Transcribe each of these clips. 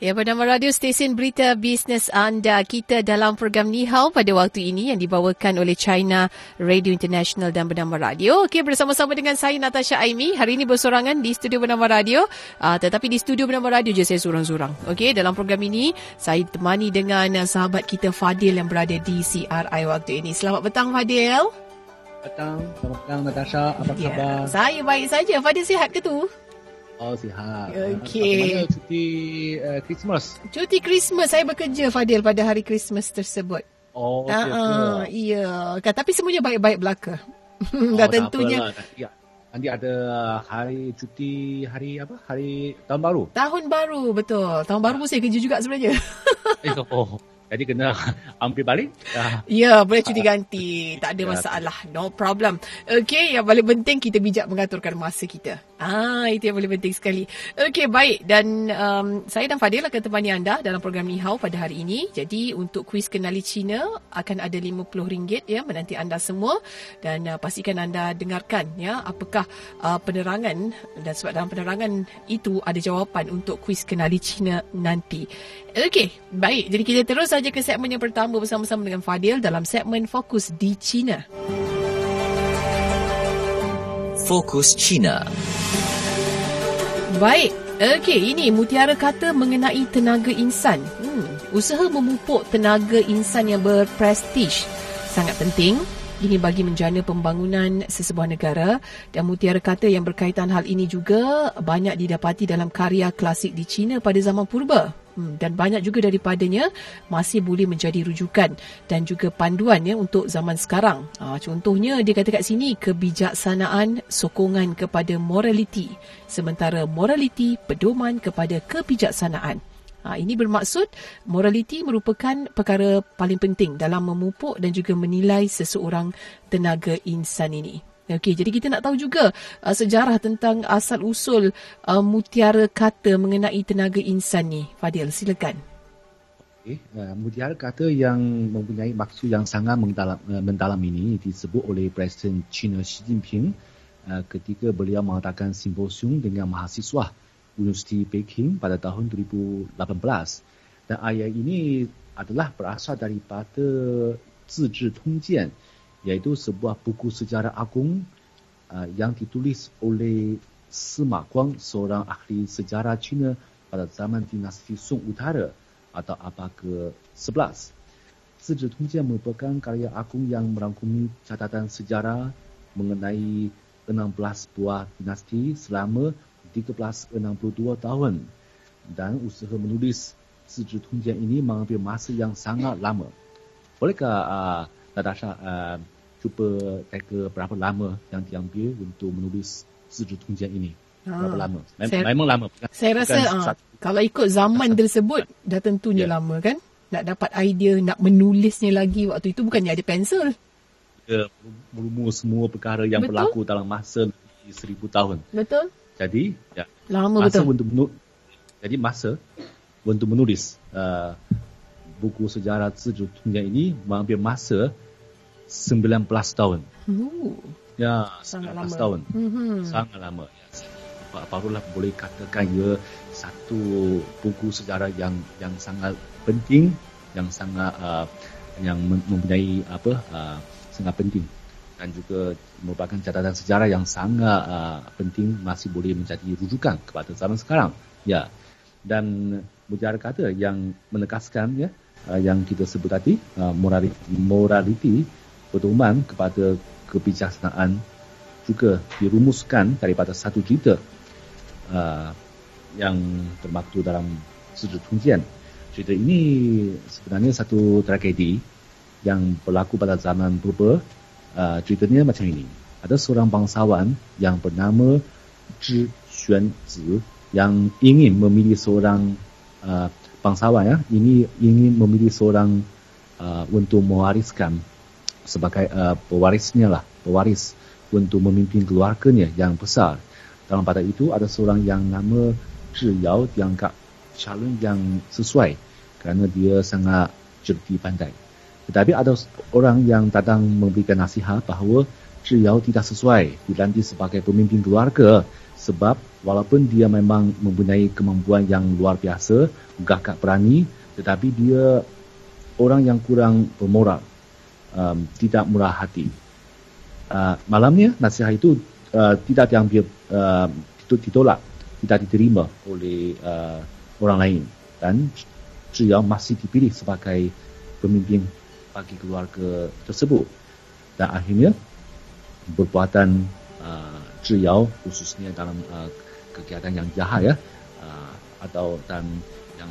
Ya, bernama radio stesen berita bisnes anda kita dalam program Ni Hao pada waktu ini yang dibawakan oleh China Radio International dan bernama radio. Okey, bersama-sama dengan saya Natasha Aimi. Hari ini bersorangan di studio bernama radio. Uh, tetapi di studio bernama radio je saya sorang-sorang. Okey, dalam program ini saya temani dengan sahabat kita Fadil yang berada di CRI waktu ini. Selamat petang Fadil. Petang, selamat petang Natasha. Apa Ya, khabar? saya baik saja. Fadil sihat ke tu? Oh, sihat. Okey. Bagaimana cuti uh, Christmas? Cuti Christmas saya bekerja Fadil pada hari Christmas tersebut. Oh, Ah, siap ah, ke? iya. Kan, tapi semuanya baik-baik belaka. Oh, Dah tentunya apalah. Nanti, nanti ada hari cuti, hari apa? Hari tahun baru. tahun baru betul. Tahun baru pun saya kerja juga sebenarnya. Eh, oh, jadi kena ambil balik. Ah, ya, boleh cuti ganti. Tak ada Ya. masalah. No problem. Okey, yang paling penting kita bijak mengaturkan masa kita. Ah, itu yang paling penting sekali. Okey, baik. Dan um, saya dan Fadil akan temani anda dalam program Ni Hao pada hari ini. Jadi, untuk kuis kenali Cina akan ada RM50 ya menanti anda semua dan uh, pastikan anda dengarkan ya apakah uh, penerangan dan sebab dalam penerangan itu ada jawapan untuk kuis kenali Cina nanti. Okey, baik. Jadi kita terus saja ke segmen yang pertama bersama-sama dengan Fadil dalam segmen Fokus di China. Fokus China. Baik. Okey, ini mutiara kata mengenai tenaga insan. Hmm, usaha memupuk tenaga insan yang berprestij sangat penting. Ini bagi menjana pembangunan sesebuah negara dan mutiara kata yang berkaitan hal ini juga banyak didapati dalam karya klasik di China pada zaman purba. Hmm, dan banyak juga daripadanya masih boleh menjadi rujukan dan juga panduan ya untuk zaman sekarang. Ha, contohnya dia kata kat sini kebijaksanaan sokongan kepada moraliti sementara moraliti pedoman kepada kebijaksanaan. Ha, ini bermaksud moraliti merupakan perkara paling penting dalam memupuk dan juga menilai seseorang tenaga insan ini. Okey, jadi kita nak tahu juga uh, sejarah tentang asal usul uh, mutiara kata mengenai tenaga insan ni. Fadil, silakan. Okay. Uh, mutiara kata yang mempunyai maksud yang sangat mendalam, uh, mendalam ini disebut oleh Presiden China Xi Jinping uh, ketika beliau mengadakan simposium dengan mahasiswa Universiti Peking pada tahun 2018. Dan ayat ini adalah berasal daripada Zizhi Tongjian iaitu sebuah buku sejarah agung uh, yang ditulis oleh Sima Guang, seorang ahli sejarah China pada zaman dinasti Song Utara atau abad ke-11. Zizhi Tongjian merupakan karya agung yang merangkumi catatan sejarah mengenai 16 buah dinasti selama 1362 tahun dan usaha menulis Zizhi Tongjian ini mengambil masa yang sangat lama. Bolehkah uh, Natasha uh, cuba teka berapa lama yang diambil untuk menulis Zizhi Tongjian ini? Berapa Ah, lama? Mem- saya- memang lama. bukan- Saya bukan rasa uh, satu- kalau ikut zaman tersebut dah tentunya Ya. lama kan? Nak dapat idea, nak menulisnya lagi waktu itu bukannya ada pensel. kita merumus semua perkara yang Betul. berlaku dalam masa lebih seribu tahun. Betul? Jadi, ya, Lama masa betul. untuk menu- jadi masa untuk menulis uh, buku sejarah Zizhi Tongjian ini mengambil masa 19 tahun. Uh, Ya, sangat 19 lama. tahun. Mhm. Sangat lama. Ya. Ba- Barulah boleh katakan ia satu buku sejarah yang yang sangat penting, yang sangat uh, yang mem- mempunyai apa uh, sangat penting dan juga merupakan catatan sejarah yang sangat uh, penting masih boleh menjadi rujukan kepada zaman sekarang. Ya. Dan mutiara kata yang menegaskan ya uh, yang kita sebut tadi uh, morality, pedoman kepada kebijaksanaan juga dirumuskan daripada satu cerita uh, yang bermaktub dalam Zizhi Tongjian. Cerita ini sebenarnya satu tragedi yang berlaku pada zaman purba. Uh, ceritanya macam ini. Ada seorang bangsawan yang bernama Zhi Xuanzi yang ingin memilih seorang uh, bangsawan ya, ini ingin memilih seorang uh, untuk mewariskan sebagai uh, pewarisnya lah, pewaris untuk memimpin keluarganya yang besar. Dalam pada itu ada seorang yang nama Zhi Yao dianggap calon yang sesuai kerana dia sangat cerdik pandai. Tetapi ada orang yang datang memberikan nasihat bahawa Zhiyao tidak sesuai dilantik sebagai pemimpin keluarga sebab walaupun dia memang mempunyai kemampuan yang luar biasa, gagak berani, tetapi dia orang yang kurang bermoral, um, tidak murah hati. Uh, malamnya nasihat itu uh, tidak diambil, uh, ditolak, tidak diterima oleh uh, orang lain dan Zhiyao masih dipilih sebagai pemimpin bagi keluarga tersebut. Dan akhirnya perbuatan uh, Zhiyao khususnya dalam uh, kegiatan yang jahat ya uh, atau dan yang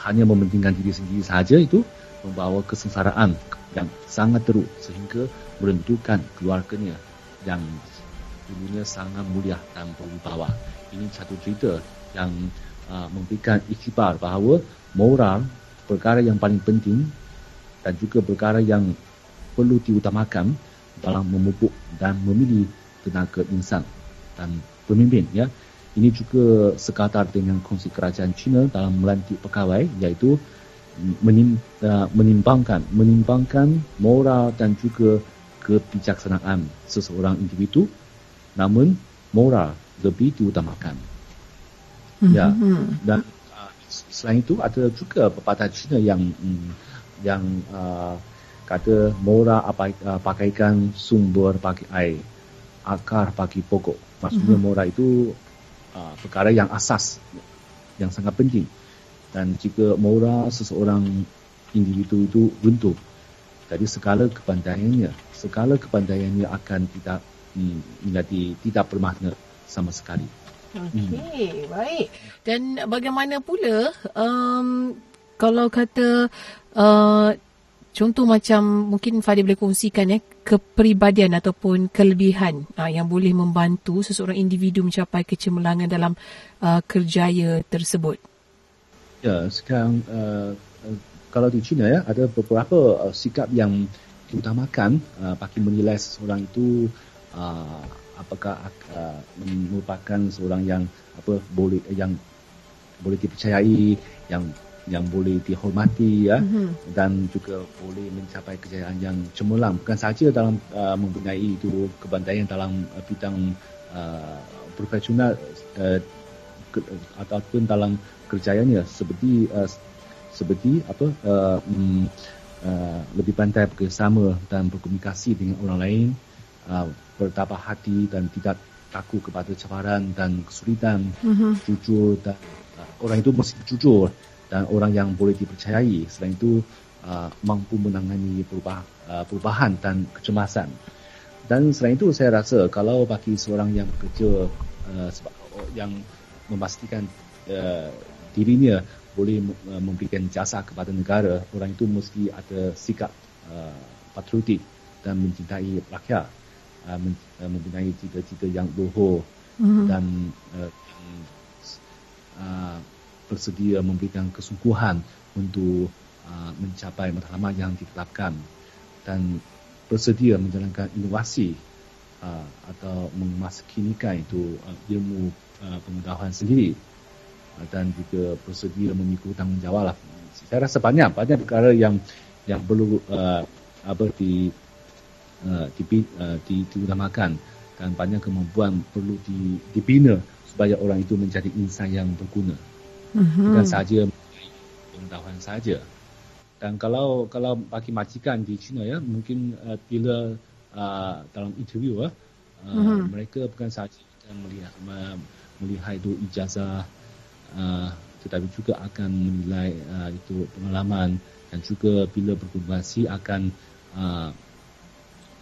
hanya mementingkan diri sendiri saja itu membawa kesengsaraan yang sangat teruk sehingga meruntuhkan keluarganya yang dulunya sangat mulia dan berwibawa. Ini satu cerita yang uh, memberikan iktibar bahawa moral perkara yang paling penting dan juga perkara yang perlu diutamakan dalam memupuk dan memilih tenaga insan dan pemimpin ya. Ini juga sekadar dengan kongsi kerajaan China dalam melantik pegawai iaitu menim, uh, menimbangkan menimbangkan moral dan juga kebijaksanaan seseorang individu namun moral lebih diutamakan. Mm-hmm. Ya. Dan uh, selain itu ada juga pepatah China yang um, yang uh, kata moral apa uh, pakaikan sumber bagi air akar bagi pokok maksudnya mm-hmm. moral itu uh, perkara yang asas yang sangat penting dan jika moral seseorang individu itu runtuh jadi segala kepandaiannya segala kepandaiannya akan tidak hmm, menjadi tidak bermakna sama sekali Okey, hmm. baik. Dan bagaimana pula um, kalau kata uh, Contoh macam mungkin Fadil boleh kongsikan ya kepribadian ataupun kelebihan uh, yang boleh membantu seseorang individu mencapai kecemerlangan dalam uh, kerjaya tersebut. Ya, sekarang uh, kalau di China ya ada beberapa uh, sikap yang diutamakan uh, bagi menilai seseorang itu uh, apakah uh, merupakan seorang yang apa boleh yang boleh dipercayai yang yang boleh dihormati ya. Mm-hmm. dan juga boleh mencapai kejayaan yang cemerlang. Bukan saja dalam uh, mempunyai itu kebandaian dalam uh, bidang uh, profesional uh, ke, ataupun dalam kerjayanya. Seperti uh, seperti apa uh, um, uh, lebih pandai bekerjasama dan berkomunikasi dengan orang lain uh, bertabah hati dan tidak takut kepada cabaran dan kesulitan. Mm-hmm. jujur dan uh, orang itu mesti jujur dan orang yang boleh dipercayai selain itu uh, mampu menangani perubah, uh, perubahan dan kecemasan dan selain itu saya rasa kalau bagi seorang yang bekerja uh, yang memastikan uh, dirinya boleh uh, memberikan jasa kepada negara orang itu mesti ada sikap uh, patriotik dan mencintai rakyat uh, uh mempunyai cita-cita yang luhur mm-hmm. dan uh, uh, bersedia memberikan kesungguhan untuk uh, mencapai matlamat yang ditetapkan dan bersedia menjalankan inovasi uh, atau memaskinikan itu uh, ilmu pengetahuan sendiri dan juga bersedia memikul tanggungjawab lah. Saya rasa banyak banyak perkara yang yang perlu uh, apa di uh, di, uh, di diutamakan dan banyak kemampuan perlu di, dibina supaya orang itu menjadi insan yang berguna mm-hmm. bukan saja pengetahuan saja. Dan kalau kalau bagi majikan di China ya, mungkin uh, bila uh, dalam interview uh, mm-hmm. mereka bukan saja akan melihat melihat itu ijazah uh, tetapi juga akan menilai uh, itu pengalaman dan juga bila berkomunikasi akan uh,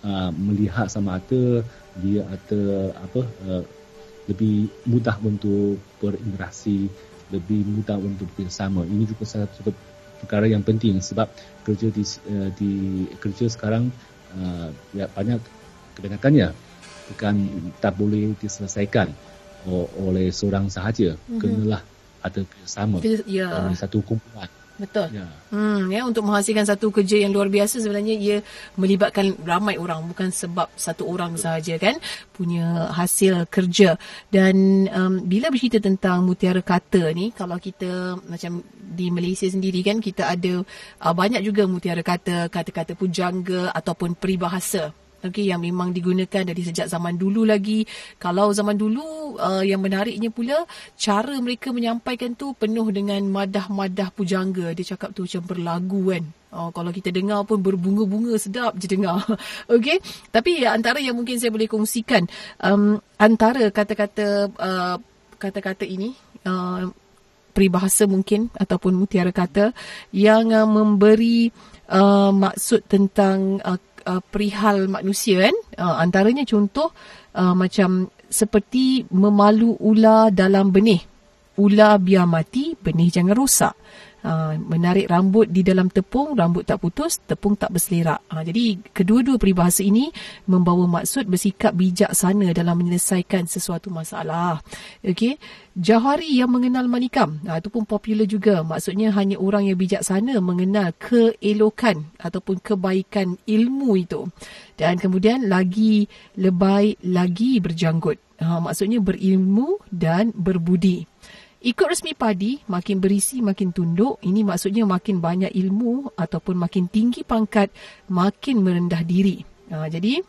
uh, melihat sama ada dia ada apa uh, lebih mudah untuk berinteraksi lebih mudah untuk bersama. Ini juga salah satu perkara yang penting sebab kerja di uh, di kerja sekarang uh, ya banyak kebanyakannya bukan tak boleh diselesaikan oleh seorang sahaja. Mm-hmm. Kenalah ada bersama yeah. dalam satu kumpulan. Betul. Ya. Hmm, ya untuk menghasilkan satu kerja yang luar biasa sebenarnya ia melibatkan ramai orang bukan sebab satu orang sahaja kan punya hasil kerja. Dan um, bila bercerita tentang mutiara kata ni kalau kita macam di Malaysia sendiri kan kita ada uh, banyak juga mutiara kata, kata-kata pujangga ataupun peribahasa okay, yang memang digunakan dari sejak zaman dulu lagi. Kalau zaman dulu uh, yang menariknya pula cara mereka menyampaikan tu penuh dengan madah-madah pujangga. Dia cakap tu macam berlagu kan. Oh, kalau kita dengar pun berbunga-bunga sedap je dengar. Okey. Tapi ya, antara yang mungkin saya boleh kongsikan um, antara kata-kata uh, kata-kata ini uh, peribahasa mungkin ataupun mutiara kata yang uh, memberi uh, maksud tentang uh, uh, perihal manusia kan? Uh, antaranya contoh uh, macam seperti memalu ular dalam benih. Ular biar mati benih jangan rosak Ha, menarik rambut di dalam tepung, rambut tak putus, tepung tak berselerak. Ha, jadi kedua-dua peribahasa ini membawa maksud bersikap bijaksana dalam menyelesaikan sesuatu masalah. Okey. Jahari yang mengenal manikam, ha, itu pun popular juga. Maksudnya hanya orang yang bijaksana mengenal keelokan ataupun kebaikan ilmu itu. Dan kemudian lagi lebay, lagi berjanggut. Ha, maksudnya berilmu dan berbudi. Ikut resmi padi, makin berisi makin tunduk. Ini maksudnya makin banyak ilmu ataupun makin tinggi pangkat, makin merendah diri. Ha, jadi,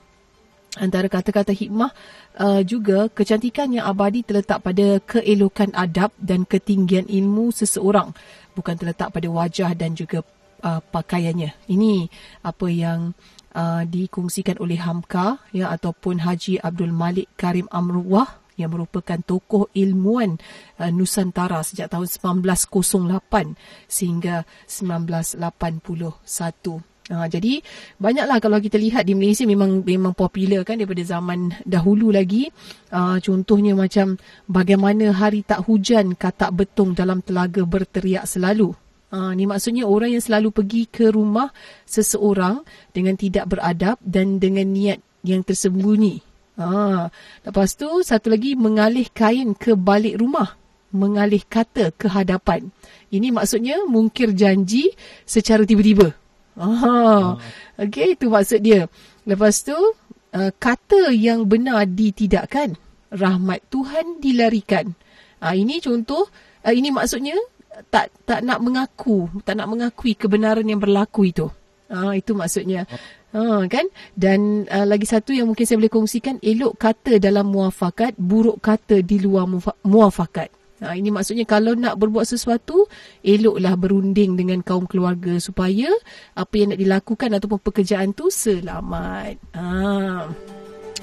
antara kata-kata hikmah uh, juga kecantikan yang abadi terletak pada keelokan adab dan ketinggian ilmu seseorang. Bukan terletak pada wajah dan juga uh, pakaiannya. Ini apa yang uh, dikongsikan oleh Hamka ya, ataupun Haji Abdul Malik Karim Amruwah yang merupakan tokoh ilmuwan uh, Nusantara sejak tahun 1908 sehingga 1981. Ha, jadi banyaklah kalau kita lihat di Malaysia memang memang popular kan daripada zaman dahulu lagi. Uh, contohnya macam bagaimana hari tak hujan katak betung dalam telaga berteriak selalu. Uh, ni maksudnya orang yang selalu pergi ke rumah seseorang dengan tidak beradab dan dengan niat yang tersembunyi. Ha, lepas tu satu lagi mengalih kain ke balik rumah. Mengalih kata ke hadapan. Ini maksudnya mungkir janji secara tiba-tiba. Oh. Okey, itu maksud dia. Lepas tu, uh, kata yang benar ditidakkan. Rahmat Tuhan dilarikan. Ha, ini contoh, uh, ini maksudnya tak tak nak mengaku, tak nak mengakui kebenaran yang berlaku itu. Ah, itu maksudnya. Ha, kan? Dan uh, lagi satu yang mungkin saya boleh kongsikan, elok kata dalam muafakat, buruk kata di luar muafakat. Ha, ini maksudnya kalau nak berbuat sesuatu, eloklah berunding dengan kaum keluarga supaya apa yang nak dilakukan ataupun pekerjaan tu selamat. Ha,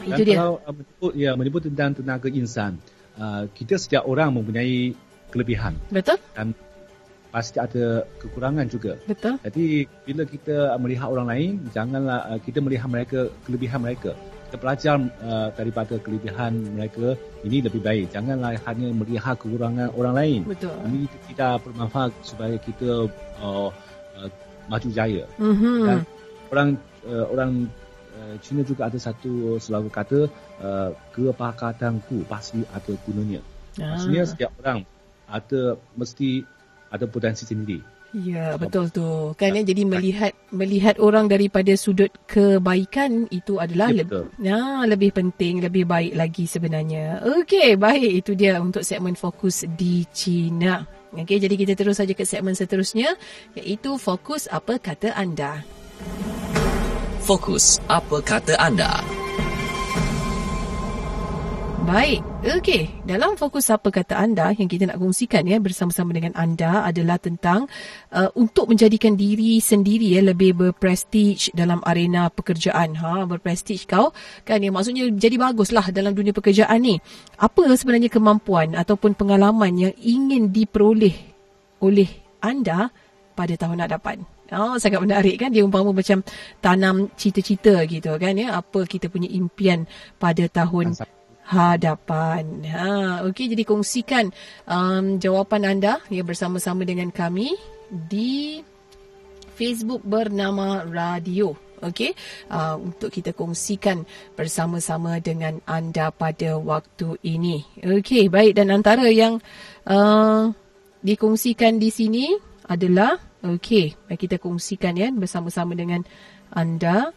itu Dan dia. Kalau uh, menyebut, ya, menyebut tentang tenaga insan, uh, kita setiap orang mempunyai kelebihan. Betul. Dan pasti ada kekurangan juga. Betul. Jadi bila kita melihat orang lain, janganlah uh, kita melihat mereka kelebihan mereka. Kita belajar uh, daripada kelebihan mereka ini lebih baik. Janganlah hanya melihat kekurangan orang lain. Betul. Ini tidak bermanfaat supaya kita uh, uh, maju jaya. Mm-hmm. Dan orang uh, orang uh, Cina juga ada satu selalu kata uh, kepakatanku pasti ada gunanya. Ah. Maksudnya setiap orang ada mesti ada potensi sendiri. Ya, betul tu. Kan ya, jadi melihat melihat orang daripada sudut kebaikan itu adalah ya, lebih, ya, lebih penting, lebih baik lagi sebenarnya. Okey, baik itu dia untuk segmen fokus di China. Okey, jadi kita terus saja ke segmen seterusnya iaitu fokus apa kata anda. Fokus apa kata anda? Baik, okey. Dalam fokus apa kata anda yang kita nak kongsikan ya bersama-sama dengan anda adalah tentang uh, untuk menjadikan diri sendiri ya lebih berprestige dalam arena pekerjaan. Ha, berprestige kau kan ya maksudnya jadi baguslah dalam dunia pekerjaan ni. Apa sebenarnya kemampuan ataupun pengalaman yang ingin diperoleh oleh anda pada tahun hadapan? Oh, sangat menarik kan dia umpama macam tanam cita-cita gitu kan ya apa kita punya impian pada tahun hadapan. Ha, okey jadi kongsikan um, jawapan anda ya bersama-sama dengan kami di Facebook bernama Radio. Okey, uh, untuk kita kongsikan bersama-sama dengan anda pada waktu ini. Okey, baik dan antara yang uh, dikongsikan di sini adalah Okey, mari kita kongsikan ya bersama-sama dengan anda.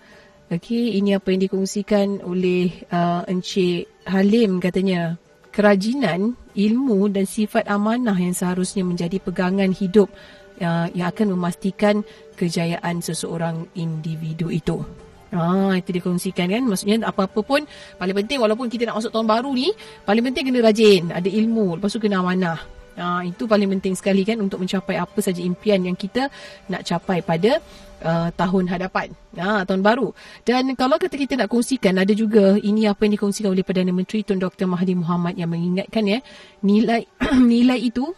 Okey, ini apa yang dikongsikan oleh uh, Encik Halim katanya. Kerajinan, ilmu dan sifat amanah yang seharusnya menjadi pegangan hidup uh, yang akan memastikan kejayaan seseorang individu itu. Ah, itu dikongsikan kan. Maksudnya apa-apa pun paling penting walaupun kita nak masuk tahun baru ni, paling penting kena rajin, ada ilmu, lepas tu kena amanah. Uh, itu paling penting sekali kan untuk mencapai apa saja impian yang kita nak capai pada uh, tahun hadapan, uh, tahun baru. Dan kalau kata kita nak kongsikan, ada juga ini apa yang dikongsikan oleh Perdana Menteri Tun Dr. Mahathir Mohamad yang mengingatkan ya, nilai nilai itu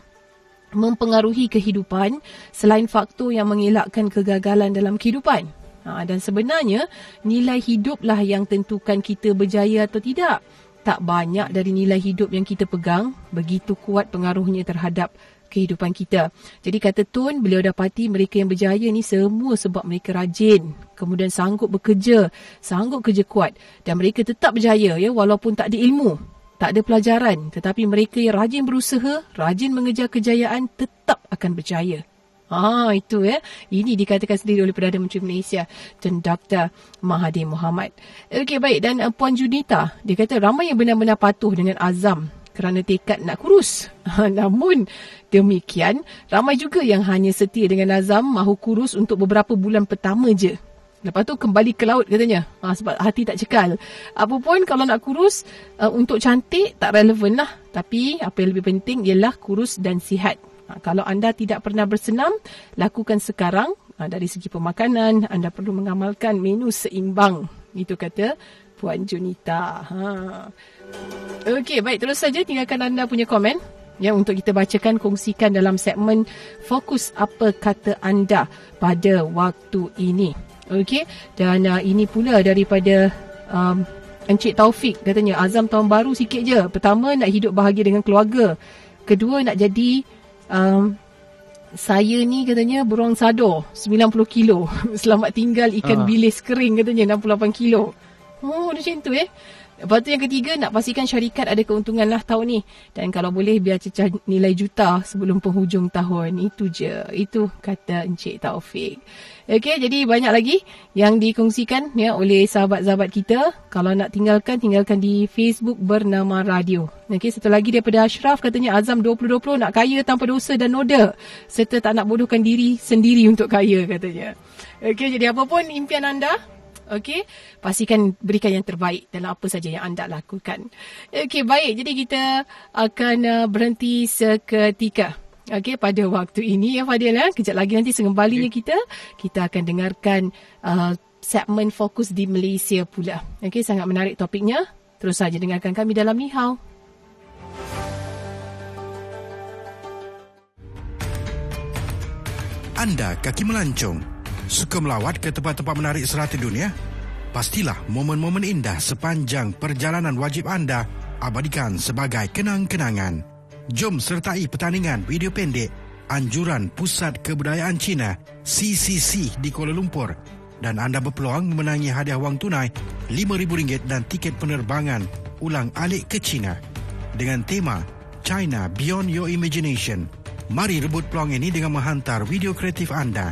mempengaruhi kehidupan selain faktor yang mengelakkan kegagalan dalam kehidupan. Ha, dan sebenarnya nilai hiduplah yang tentukan kita berjaya atau tidak tak banyak dari nilai hidup yang kita pegang begitu kuat pengaruhnya terhadap kehidupan kita. Jadi kata Tun, beliau dapati mereka yang berjaya ni semua sebab mereka rajin, kemudian sanggup bekerja, sanggup kerja kuat dan mereka tetap berjaya ya walaupun tak ada ilmu, tak ada pelajaran, tetapi mereka yang rajin berusaha, rajin mengejar kejayaan tetap akan berjaya. Ah itu ya. Ini dikatakan sendiri oleh Perdana Menteri Malaysia dan Dr. Mahathir Mohamad. Okey baik dan uh, Puan Junita dia kata ramai yang benar-benar patuh dengan azam kerana tekad nak kurus. Namun demikian ramai juga yang hanya setia dengan azam mahu kurus untuk beberapa bulan pertama je. Lepas tu kembali ke laut katanya. Ha, sebab hati tak cekal. Apapun kalau nak kurus uh, untuk cantik tak relevan lah. Tapi apa yang lebih penting ialah kurus dan sihat. Ha, kalau anda tidak pernah bersenam, lakukan sekarang. Ha, dari segi pemakanan, anda perlu mengamalkan menu seimbang. Itu kata Puan Junita. Ha. Okey, baik. Terus saja tinggalkan anda punya komen. Ya, untuk kita bacakan, kongsikan dalam segmen Fokus Apa Kata Anda pada waktu ini. Okey, dan uh, ini pula daripada um, Encik Taufik katanya, azam tahun baru sikit je. Pertama, nak hidup bahagia dengan keluarga. Kedua, nak jadi um, saya ni katanya beruang sado 90 kilo. Selamat tinggal ikan uh. bilis kering katanya 68 kilo. Oh, macam tu eh. Lepas tu yang ketiga, nak pastikan syarikat ada keuntungan lah tahun ni. Dan kalau boleh, biar cecah nilai juta sebelum penghujung tahun. Itu je. Itu kata Encik Taufik. Okey, jadi banyak lagi yang dikongsikan ya oleh sahabat-sahabat kita. Kalau nak tinggalkan, tinggalkan di Facebook bernama Radio. Okey, satu lagi daripada Ashraf katanya Azam 2020 nak kaya tanpa dosa dan noda. Serta tak nak bodohkan diri sendiri untuk kaya katanya. Okey, jadi apapun impian anda, Okey, pastikan berikan yang terbaik dalam apa saja yang anda lakukan. Okey, baik. Jadi kita akan uh, berhenti seketika. Okey, pada waktu ini ya Fadil ya. Kejap lagi nanti sengembalinya okay. kita, kita akan dengarkan uh, segmen fokus di Malaysia pula. Okey, sangat menarik topiknya. Terus saja dengarkan kami dalam Nihau. Anda kaki melancong Suka melawat ke tempat-tempat menarik serata dunia? Pastilah momen-momen indah sepanjang perjalanan wajib anda abadikan sebagai kenang-kenangan. Jom sertai pertandingan video pendek Anjuran Pusat Kebudayaan Cina CCC di Kuala Lumpur dan anda berpeluang memenangi hadiah wang tunai RM5,000 dan tiket penerbangan ulang alik ke China dengan tema China Beyond Your Imagination. Mari rebut peluang ini dengan menghantar video kreatif anda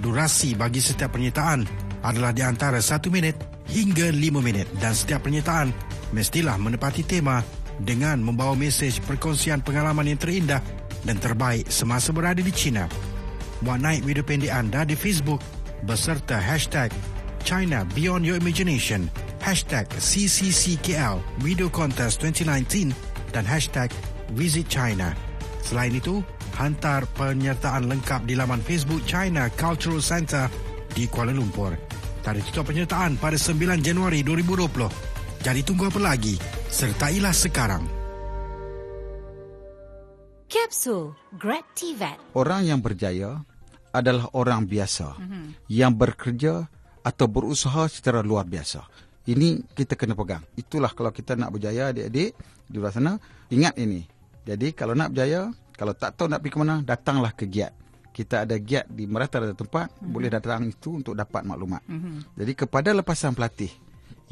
Durasi bagi setiap penyertaan adalah di antara 1 minit hingga 5 minit dan setiap penyertaan mestilah menepati tema dengan membawa mesej perkongsian pengalaman yang terindah dan terbaik semasa berada di China. Buat naik video pendek anda di Facebook beserta hashtag China Beyond Your Imagination, hashtag CCCKL Video Contest 2019 dan hashtag Visit China. Selain itu, hantar penyertaan lengkap di laman Facebook China Cultural Center di Kuala Lumpur. Tarikh tutup penyertaan pada 9 Januari 2020. Jadi tunggu apa lagi? Sertailah sekarang. Kapsul Grab TVET Orang yang berjaya adalah orang biasa mm-hmm. yang bekerja atau berusaha secara luar biasa. Ini kita kena pegang. Itulah kalau kita nak berjaya adik-adik di luar sana, ingat ini. Jadi kalau nak berjaya, kalau tak tahu nak pergi ke mana, datanglah ke GIAT. Kita ada GIAT di merata-rata tempat, mm-hmm. boleh datang itu untuk dapat maklumat. Mm-hmm. Jadi kepada lepasan pelatih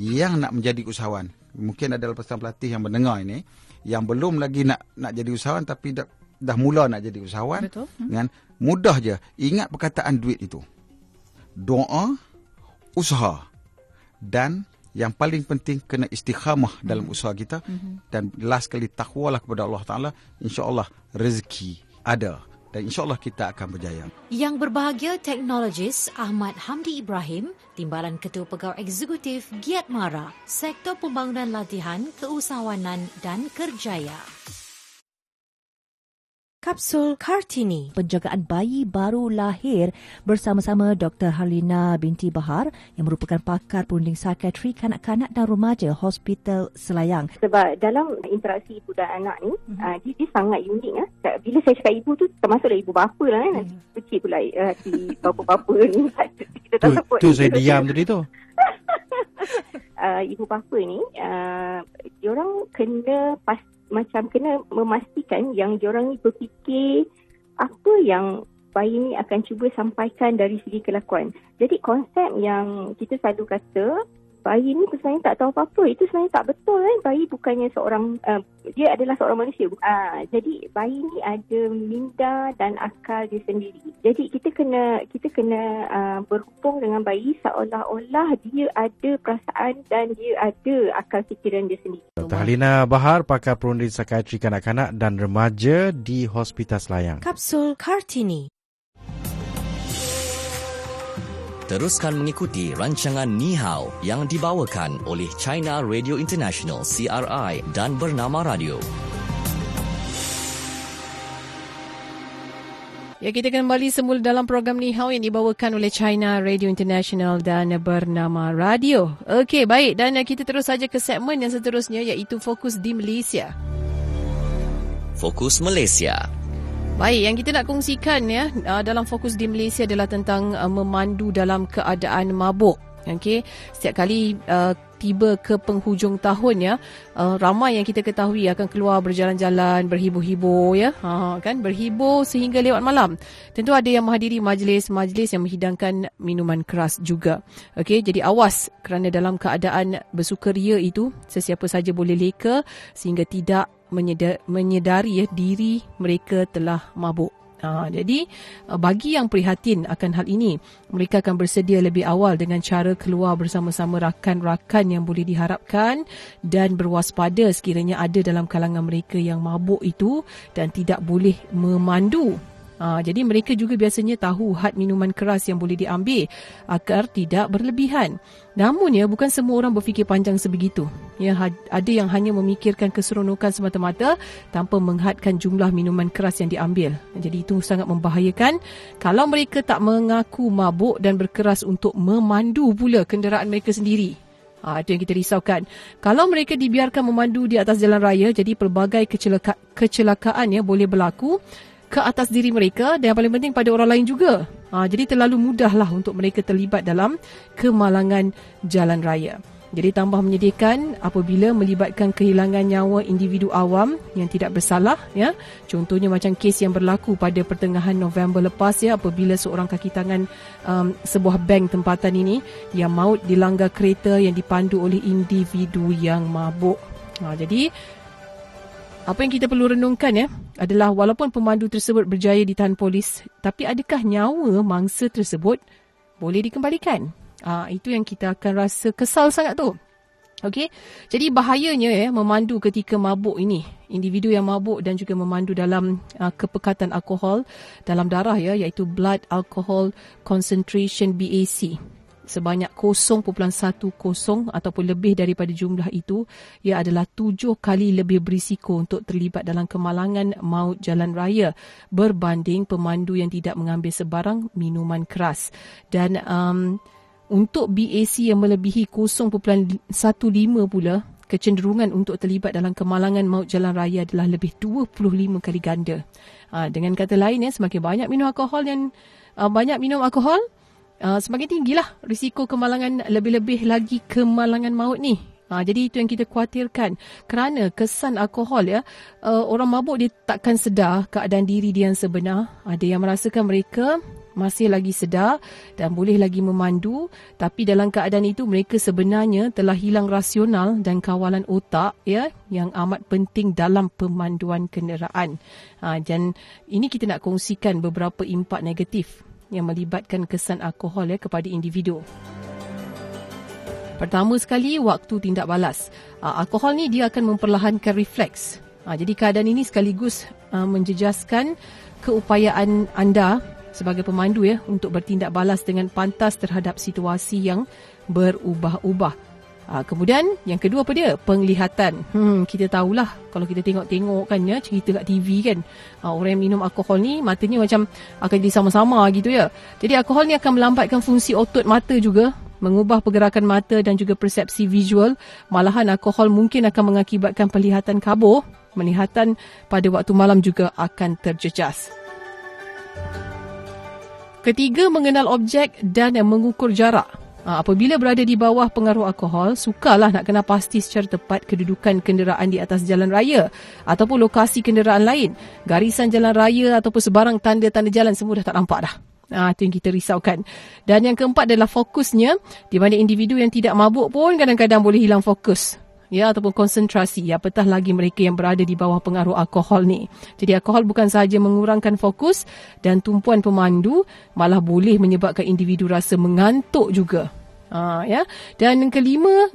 yang nak menjadi usahawan, mungkin ada lepasan pelatih yang mendengar ini, yang belum lagi nak nak jadi usahawan tapi dah, dah mula nak jadi usahawan Betul. kan mudah je ingat perkataan duit itu doa usaha dan yang paling penting kena istikhamah Hmm. dalam usaha kita dan last kali takwalah kepada Allah Taala insyaallah rezeki ada dan insyaallah kita akan berjaya Yang berbahagia teknologis Ahmad Hamdi Ibrahim, Timbalan Ketua Pegawai Eksekutif Giat Mara, Sektor Pembangunan Latihan, Keusahawanan dan Kerjaya. Kapsul Kartini, penjagaan bayi baru lahir bersama-sama Dr. Harlina binti Bahar yang merupakan pakar perunding psikiatri kanak-kanak dan remaja Hospital Selayang. sebab dalam interaksi ibu dan anak ni mm-hmm. uh, dia, dia sangat unik. Uh. Bila saya cakap ibu tu termasuklah ibu bapa lah kan. Mm. Kecil pula uh, si bapa-bapa ni kita tak Tu, sebut. tu saya diam tadi tu. Uh, ibu bapa ni uh, diorang kena pas macam kena memastikan yang diorang ni berfikir apa yang bayi ni akan cuba sampaikan dari segi kelakuan. Jadi konsep yang kita selalu kata bayi ni sebenarnya tak tahu apa-apa. Itu sebenarnya tak betul kan. Bayi bukannya seorang, uh, dia adalah seorang manusia. Uh, jadi bayi ni ada minda dan akal dia sendiri. Jadi kita kena kita kena uh, berhubung dengan bayi seolah-olah dia ada perasaan dan dia ada akal fikiran dia sendiri. Dr. Halina Bahar, pakar perunding psikiatri kanak-kanak dan remaja di Hospital Selayang. Kapsul Kartini. Teruskan mengikuti rancangan Ni Hao yang dibawakan oleh China Radio International CRI dan Bernama Radio. Ya, kita kembali semula dalam program Ni Hao yang dibawakan oleh China Radio International dan Bernama Radio. Okey, baik. Dan uh, kita terus saja ke segmen yang seterusnya iaitu Fokus di Malaysia. Fokus Malaysia. Baik, yang kita nak kongsikan ya uh, dalam Fokus di Malaysia adalah tentang uh, memandu dalam keadaan mabuk. Okey, setiap kali uh, tiba ke penghujung tahun ya, uh, ramai yang kita ketahui akan keluar berjalan-jalan, berhibur-hibur ya. Ha kan, berhibur sehingga lewat malam. Tentu ada yang menghadiri majlis-majlis yang menghidangkan minuman keras juga. Okey, jadi awas kerana dalam keadaan bersukaria itu sesiapa saja boleh leka sehingga tidak menyedari, ya diri mereka telah mabuk. Ha, jadi uh, bagi yang prihatin akan hal ini, mereka akan bersedia lebih awal dengan cara keluar bersama-sama rakan-rakan yang boleh diharapkan dan berwaspada sekiranya ada dalam kalangan mereka yang mabuk itu dan tidak boleh memandu. Ha, jadi mereka juga biasanya tahu had minuman keras yang boleh diambil agar tidak berlebihan. Namun ya bukan semua orang berfikir panjang sebegitu. Ya ada yang hanya memikirkan keseronokan semata-mata tanpa menghadkan jumlah minuman keras yang diambil. Jadi itu sangat membahayakan kalau mereka tak mengaku mabuk dan berkeras untuk memandu pula kenderaan mereka sendiri. Ha, itu yang kita risaukan. Kalau mereka dibiarkan memandu di atas jalan raya, jadi pelbagai kecelaka- kecelakaan ya boleh berlaku ke atas diri mereka dan yang paling penting pada orang lain juga. Ha, jadi terlalu mudahlah untuk mereka terlibat dalam kemalangan jalan raya. Jadi tambah menyedihkan apabila melibatkan kehilangan nyawa individu awam yang tidak bersalah ya. Contohnya macam kes yang berlaku pada pertengahan November lepas ya apabila seorang kaki tangan um, sebuah bank tempatan ini yang maut dilanggar kereta yang dipandu oleh individu yang mabuk. Ha, jadi apa yang kita perlu renungkan ya adalah walaupun pemandu tersebut berjaya ditahan polis tapi adakah nyawa mangsa tersebut boleh dikembalikan? Ah itu yang kita akan rasa kesal sangat tu. Okey. Jadi bahayanya ya memandu ketika mabuk ini. Individu yang mabuk dan juga memandu dalam uh, kepekatan alkohol dalam darah ya iaitu blood alcohol concentration BAC sebanyak 0.10 ataupun lebih daripada jumlah itu ia adalah tujuh kali lebih berisiko untuk terlibat dalam kemalangan maut jalan raya berbanding pemandu yang tidak mengambil sebarang minuman keras dan um, untuk BAC yang melebihi 0.15 pula, kecenderungan untuk terlibat dalam kemalangan maut jalan raya adalah lebih 25 kali ganda. Ha, dengan kata lain, ya, semakin banyak minum alkohol yang uh, banyak minum alkohol, uh, semakin tinggilah risiko kemalangan lebih-lebih lagi kemalangan maut ni. Ha, jadi itu yang kita khawatirkan kerana kesan alkohol ya uh, orang mabuk dia takkan sedar keadaan diri dia yang sebenar ada yang merasakan mereka masih lagi sedar dan boleh lagi memandu tapi dalam keadaan itu mereka sebenarnya telah hilang rasional dan kawalan otak ya yang amat penting dalam pemanduan kenderaan. Ha, dan ini kita nak kongsikan beberapa impak negatif yang melibatkan kesan alkohol ya kepada individu. Pertama sekali waktu tindak balas. Ha, alkohol ni dia akan memperlahankan refleks. Ha, jadi keadaan ini sekaligus uh, menjejaskan keupayaan anda sebagai pemandu ya untuk bertindak balas dengan pantas terhadap situasi yang berubah-ubah. Ha, kemudian yang kedua apa dia? Penglihatan. Hmm, kita tahulah kalau kita tengok-tengok kan ya cerita kat TV kan. Ha, orang yang minum alkohol ni matanya macam akan jadi sama-sama gitu ya. Jadi alkohol ni akan melambatkan fungsi otot mata juga mengubah pergerakan mata dan juga persepsi visual. Malahan alkohol mungkin akan mengakibatkan penglihatan kabur. Penglihatan pada waktu malam juga akan terjejas. Ketiga, mengenal objek dan mengukur jarak. Ha, apabila berada di bawah pengaruh alkohol, sukalah nak kena pasti secara tepat kedudukan kenderaan di atas jalan raya ataupun lokasi kenderaan lain. Garisan jalan raya ataupun sebarang tanda-tanda jalan semua dah tak nampak dah. Ha, itu yang kita risaukan. Dan yang keempat adalah fokusnya, di mana individu yang tidak mabuk pun kadang-kadang boleh hilang fokus ya ataupun konsentrasi apatah lagi mereka yang berada di bawah pengaruh alkohol ni. Jadi alkohol bukan sahaja mengurangkan fokus dan tumpuan pemandu malah boleh menyebabkan individu rasa mengantuk juga. Ha, ya. Dan yang kelima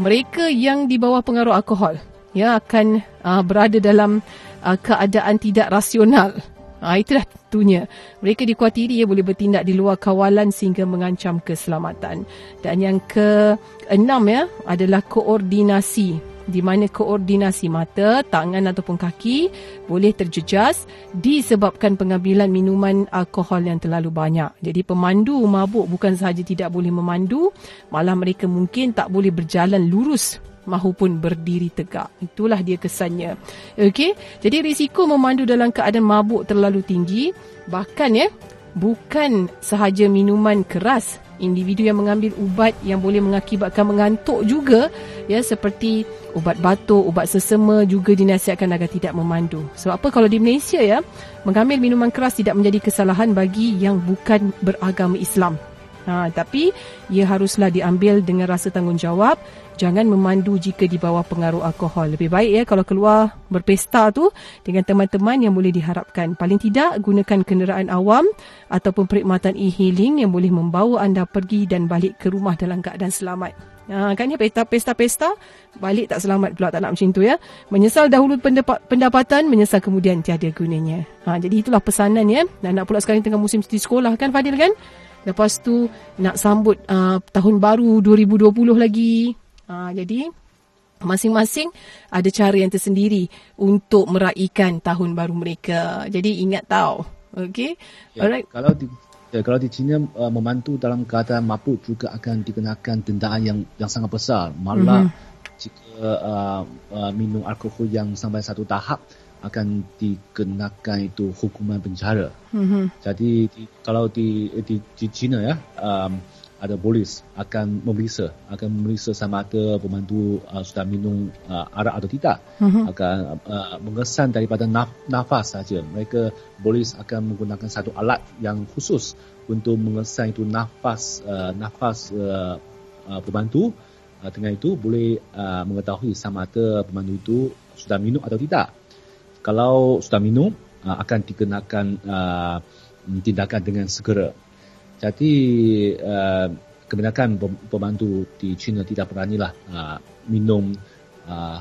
mereka yang di bawah pengaruh alkohol ya akan uh, berada dalam uh, keadaan tidak rasional. Ha, itulah tentunya. Mereka dikuatiri ia boleh bertindak di luar kawalan sehingga mengancam keselamatan. Dan yang keenam ya adalah koordinasi di mana koordinasi mata, tangan ataupun kaki boleh terjejas disebabkan pengambilan minuman alkohol yang terlalu banyak. Jadi pemandu mabuk bukan sahaja tidak boleh memandu, malah mereka mungkin tak boleh berjalan lurus mahupun berdiri tegak. Itulah dia kesannya. Okey. Jadi risiko memandu dalam keadaan mabuk terlalu tinggi bahkan ya bukan sahaja minuman keras individu yang mengambil ubat yang boleh mengakibatkan mengantuk juga ya seperti ubat batuk, ubat sesama juga dinasihatkan agar tidak memandu. Sebab apa kalau di Malaysia ya mengambil minuman keras tidak menjadi kesalahan bagi yang bukan beragama Islam. Ha, tapi ia haruslah diambil dengan rasa tanggungjawab jangan memandu jika di bawah pengaruh alkohol. Lebih baik ya kalau keluar berpesta tu dengan teman-teman yang boleh diharapkan. Paling tidak gunakan kenderaan awam ataupun perkhidmatan e-hailing yang boleh membawa anda pergi dan balik ke rumah dalam keadaan selamat. Ha, kan ya pesta-pesta balik tak selamat pula tak nak macam tu ya. Menyesal dahulu pendapatan, menyesal kemudian tiada gunanya. Ha, jadi itulah pesanan ya. Dan nak pula sekarang tengah musim cuti sekolah kan Fadil kan? Lepas tu nak sambut uh, tahun baru 2020 lagi. Ha, jadi masing-masing ada cara yang tersendiri untuk meraihkan tahun baru mereka. Jadi ingat tahu. Okey. Ya, Alright. Kalau di ya, kalau di China uh, memantu dalam keadaan mabuk juga akan dikenakan dendaan yang yang sangat besar. Malah mm-hmm. jika uh, uh, minum alkohol yang sampai satu tahap akan dikenakan itu hukuman penjara. Mm-hmm. Jadi di, kalau di, di di China ya um, ada polis akan memeriksa akan memeriksa sama ada pemandu uh, sudah minum uh, arak atau tidak. Uh-huh. akan uh, mengesan daripada naf- nafas saja. Mereka polis akan menggunakan satu alat yang khusus untuk mengesan itu nafas uh, nafas uh, uh, pemandu uh, dengan itu boleh uh, mengetahui sama ada pemandu itu sudah minum atau tidak. Kalau sudah minum uh, akan dikenakan uh, tindakan dengan segera jadi uh, kebanyakan pemandu di China tidak beranilah uh, minum uh,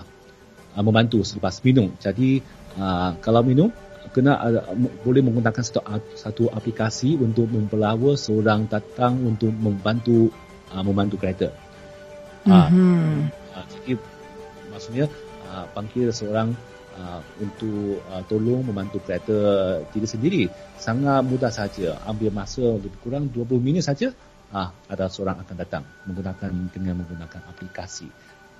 membantu selepas minum. Jadi uh, kalau minum kena uh, boleh menggunakan satu satu aplikasi untuk mempelawa seorang datang untuk membantu uh, membantu kereta. Mm-hmm. Uh, jadi maksudnya uh, panggil seorang uh, untuk uh, tolong membantu kereta diri sendiri. Sangat mudah saja. Ambil masa lebih kurang 20 minit saja ah ada seorang akan datang menggunakan dengan menggunakan aplikasi.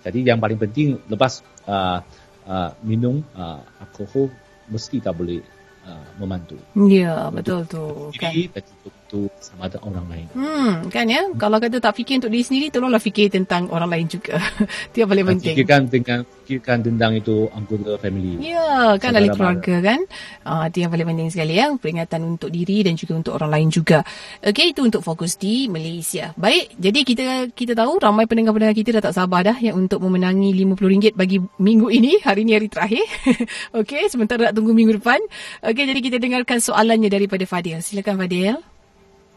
Jadi yang paling penting lepas uh, uh, minum uh, alkohol mesti tak boleh uh, membantu ya betul tu diri kan dan itu sama ada orang lain. Hmm, kan ya? Kalau kata tak fikir untuk diri sendiri, tolonglah fikir tentang orang lain juga. Itu yang paling penting. Fikirkan dengan fikirkan tentang itu anggota family. Ya, kan ahli keluarga kan. Ah, itu yang paling penting sekali ya. Peringatan untuk diri dan juga untuk orang lain juga. Okey, itu untuk fokus di Malaysia. Baik, jadi kita kita tahu ramai pendengar-pendengar kita dah tak sabar dah yang untuk memenangi RM50 bagi minggu ini. Hari ini hari terakhir. Okey, sementara nak tunggu minggu depan. Okey, jadi kita dengarkan soalannya daripada Fadil. Silakan Fadil.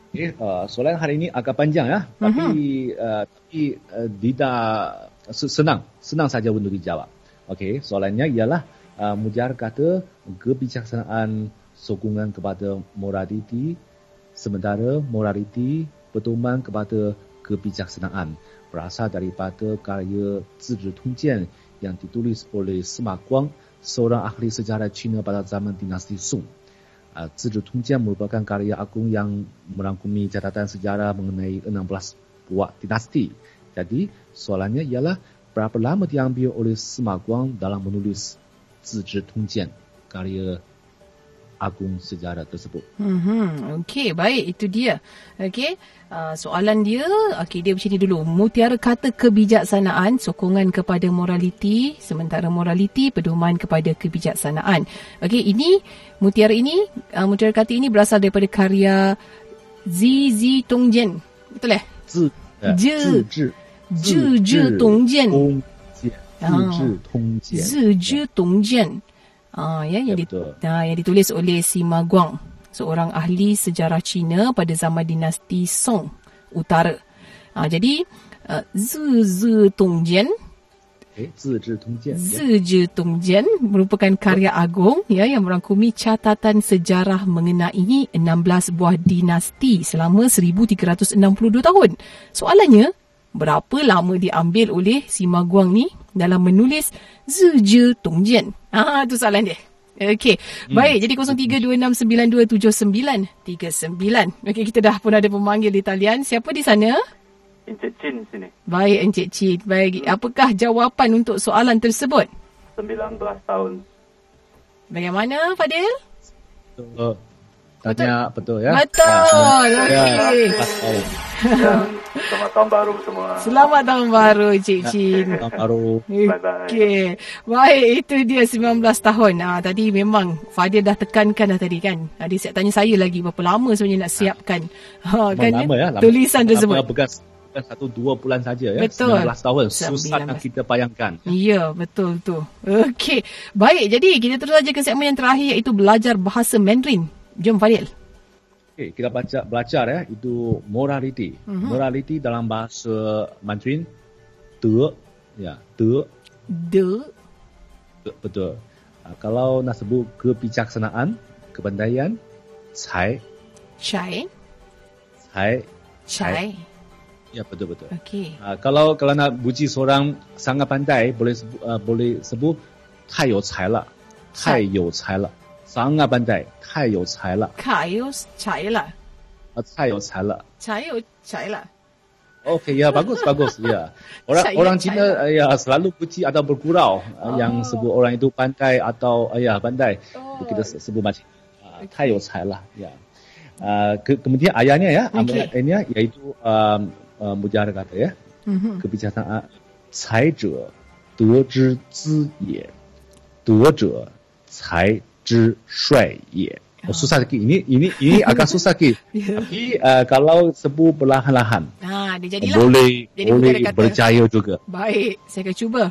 Okay, uh, soalan hari ini agak panjang ya, tapi uh, tapi uh, tidak se- senang, senang saja untuk dijawab. Okey, soalannya ialah uh, Mujar kata kebijaksanaan sokongan kepada moraliti sementara moraliti bertumbuhan kepada kebijaksanaan berasal daripada karya Zizhi Tongjian yang ditulis oleh Sima Guang, seorang ahli sejarah Cina pada zaman dinasti Song. Uh, Zizhi Tongjian merupakan karya agung yang merangkumi catatan sejarah mengenai 16 buah dinasti. Jadi, soalannya ialah berapa lama diambil oleh Sima Guang dalam menulis Zizhi Tongjian, karya agung sejarah tersebut. Hmm, okey, baik itu dia. Okey, uh, soalan dia, okey dia macam ni dulu. Mutiara kata kebijaksanaan, sokongan kepada moraliti, sementara moraliti pedoman kepada kebijaksanaan. Okey, ini mutiara ini, uh, mutiara kata ini berasal daripada karya Zi Zi Tongjian. Betul eh? 自呃自自治自治东渐通鉴啊自治通鉴 Zizhi Tongjian. Ah ya, ya yang. Di, ah, yang ditulis oleh Sima Guang, seorang ahli sejarah Cina pada zaman dinasti Song Utara. Ah jadi ah, Zi uh, Zi Tongjian eh, Zizi Tongjian ya. merupakan karya agung ya yang merangkumi catatan sejarah mengenai 16 buah dinasti selama 1362 tahun. Soalannya, berapa lama diambil oleh Sima Guang ni dalam menulis Zizhi Tongjian? Ah, tu soalan dia. Okey. Baik, jadi 0326927939. Okey, kita dah pun ada pemanggil di talian. Siapa di sana? Encik Chin sini. Baik, Encik Cid. Baik, apakah jawapan untuk soalan tersebut? 19 tahun. Bagaimana, Fadil? Betul. Tanya betul ya? Betul. Ya, Okey. betul. Dan selamat tahun baru semua. Selamat tahun baru, Cik Cin. Tahun baru. Bye-bye. Okey. Baik, itu dia 19 tahun. Ah, tadi memang Fadil dah tekankan dah tadi kan. Tadi saya tanya saya lagi berapa lama sebenarnya nak siapkan. Ha, kan lama ya. Lama, tulisan tersebut. Lama bekas, bekas satu dua bulan saja ya. Betul. 19 tahun. Susah 19. nak kita bayangkan. Ya, betul tu. Okey. Baik, jadi kita terus saja ke segmen yang terakhir iaitu belajar bahasa Mandarin. Jom Fadil. Okey, kita baca belajar ya itu morality. Mhm. Morality dalam bahasa Mandarin de ya, de, De, de betul. Uh, kalau nak sebut kebijaksanaan, kepandaian, cai, cai, cai, cai. ya betul betul. Okey. Uh, kalau kalau nak puji seorang sangat pandai, boleh sebut, uh, boleh sebut 太有才了，太有才了 ，sangat pandai，太有才了， Kayo cai lah. 啊，太有才了。 Cai yo cai lah. Okey, ya bagus bagus ya. Orang Saya- orang saya- Cina uh, ya selalu puji atau bergurau uh, yang sebut orang itu pandai atau uh, ya pandai. Oh. Kita se- sebut macam uh, 太有才了 ya. Uh, ke, kemudian ayahnya ya, Okey. ayahnya iaitu um, uh, mujarah kata ya. Mhm. kebijaksanaan 才者得之资也，得者才 之帅也。Oh, susah sikit. Ini ini ini agak susah sikit. Ya. Tapi uh, kalau sebut perlahan-lahan Ha, dia jadilah. boleh Jadi boleh kita kata- berjaya juga. Baik, saya akan cuba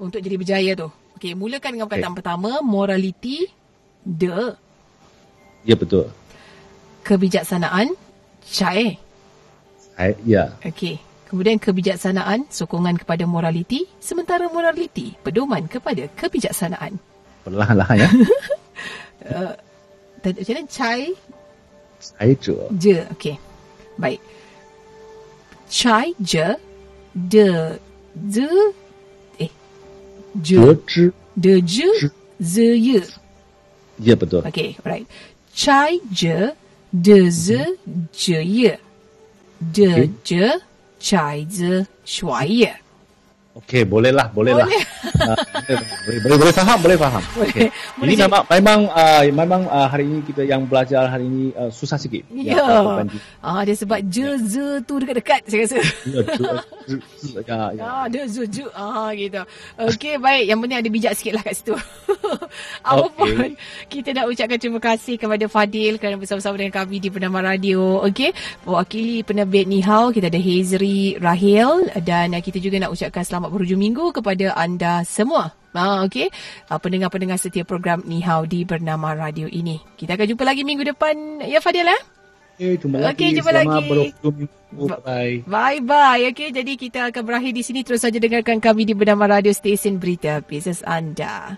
untuk jadi berjaya tu. Okey, mulakan dengan perkataan pertama, morality, de, Ya betul. kebijaksanaan, cai. Saya ya. Okey. Kemudian kebijaksanaan, sokongan kepada morality, sementara morality, pedoman kepada kebijaksanaan. Perlahan-lahan ya. uh, macam mana? Chai? Chai je. Je okey baik. Chai je de de eh je. De, de je ze ye. Ya betul. Okey right chai je de ze mhm. je ye. De je chai ze shuai ye. Okey, bolehlah, bolehlah. Boleh. Ah, boleh, boleh boleh faham, boleh faham. Boleh. Okay. Boleh Ini memang memang uh, memang uh, hari ini kita yang belajar hari ini uh, susah sikit. Ya. berbanding- Ah, dia sebab je, ze tu dekat-dekat saya rasa. Ya, ya, ya. Ah, dia zu, ju. Ah, gitu. Okey, baik. Yang penting ada bijak sikit lah kat situ. Apa Okey. pun, kita nak ucapkan terima kasih kepada Fadil kerana bersama-sama dengan kami di Penama Radio. Okey, mewakili penerbit Nihau, kita ada Hazri Rahil dan uh, kita juga nak ucapkan selamat berhujung minggu kepada anda semua. Ah, okey. Uh, pendengar-pendengar setia program Nihau di Bernama Radio ini. Kita akan jumpa lagi minggu depan. Ya, Fadil eh? Okay, jumpa lagi. Okey, jumpa Selamat lagi. Bye. Bye-bye. Okey, jadi kita akan berakhir di sini. Terus saja dengarkan kami di bernama Radio Stesen Berita Bisnes Anda.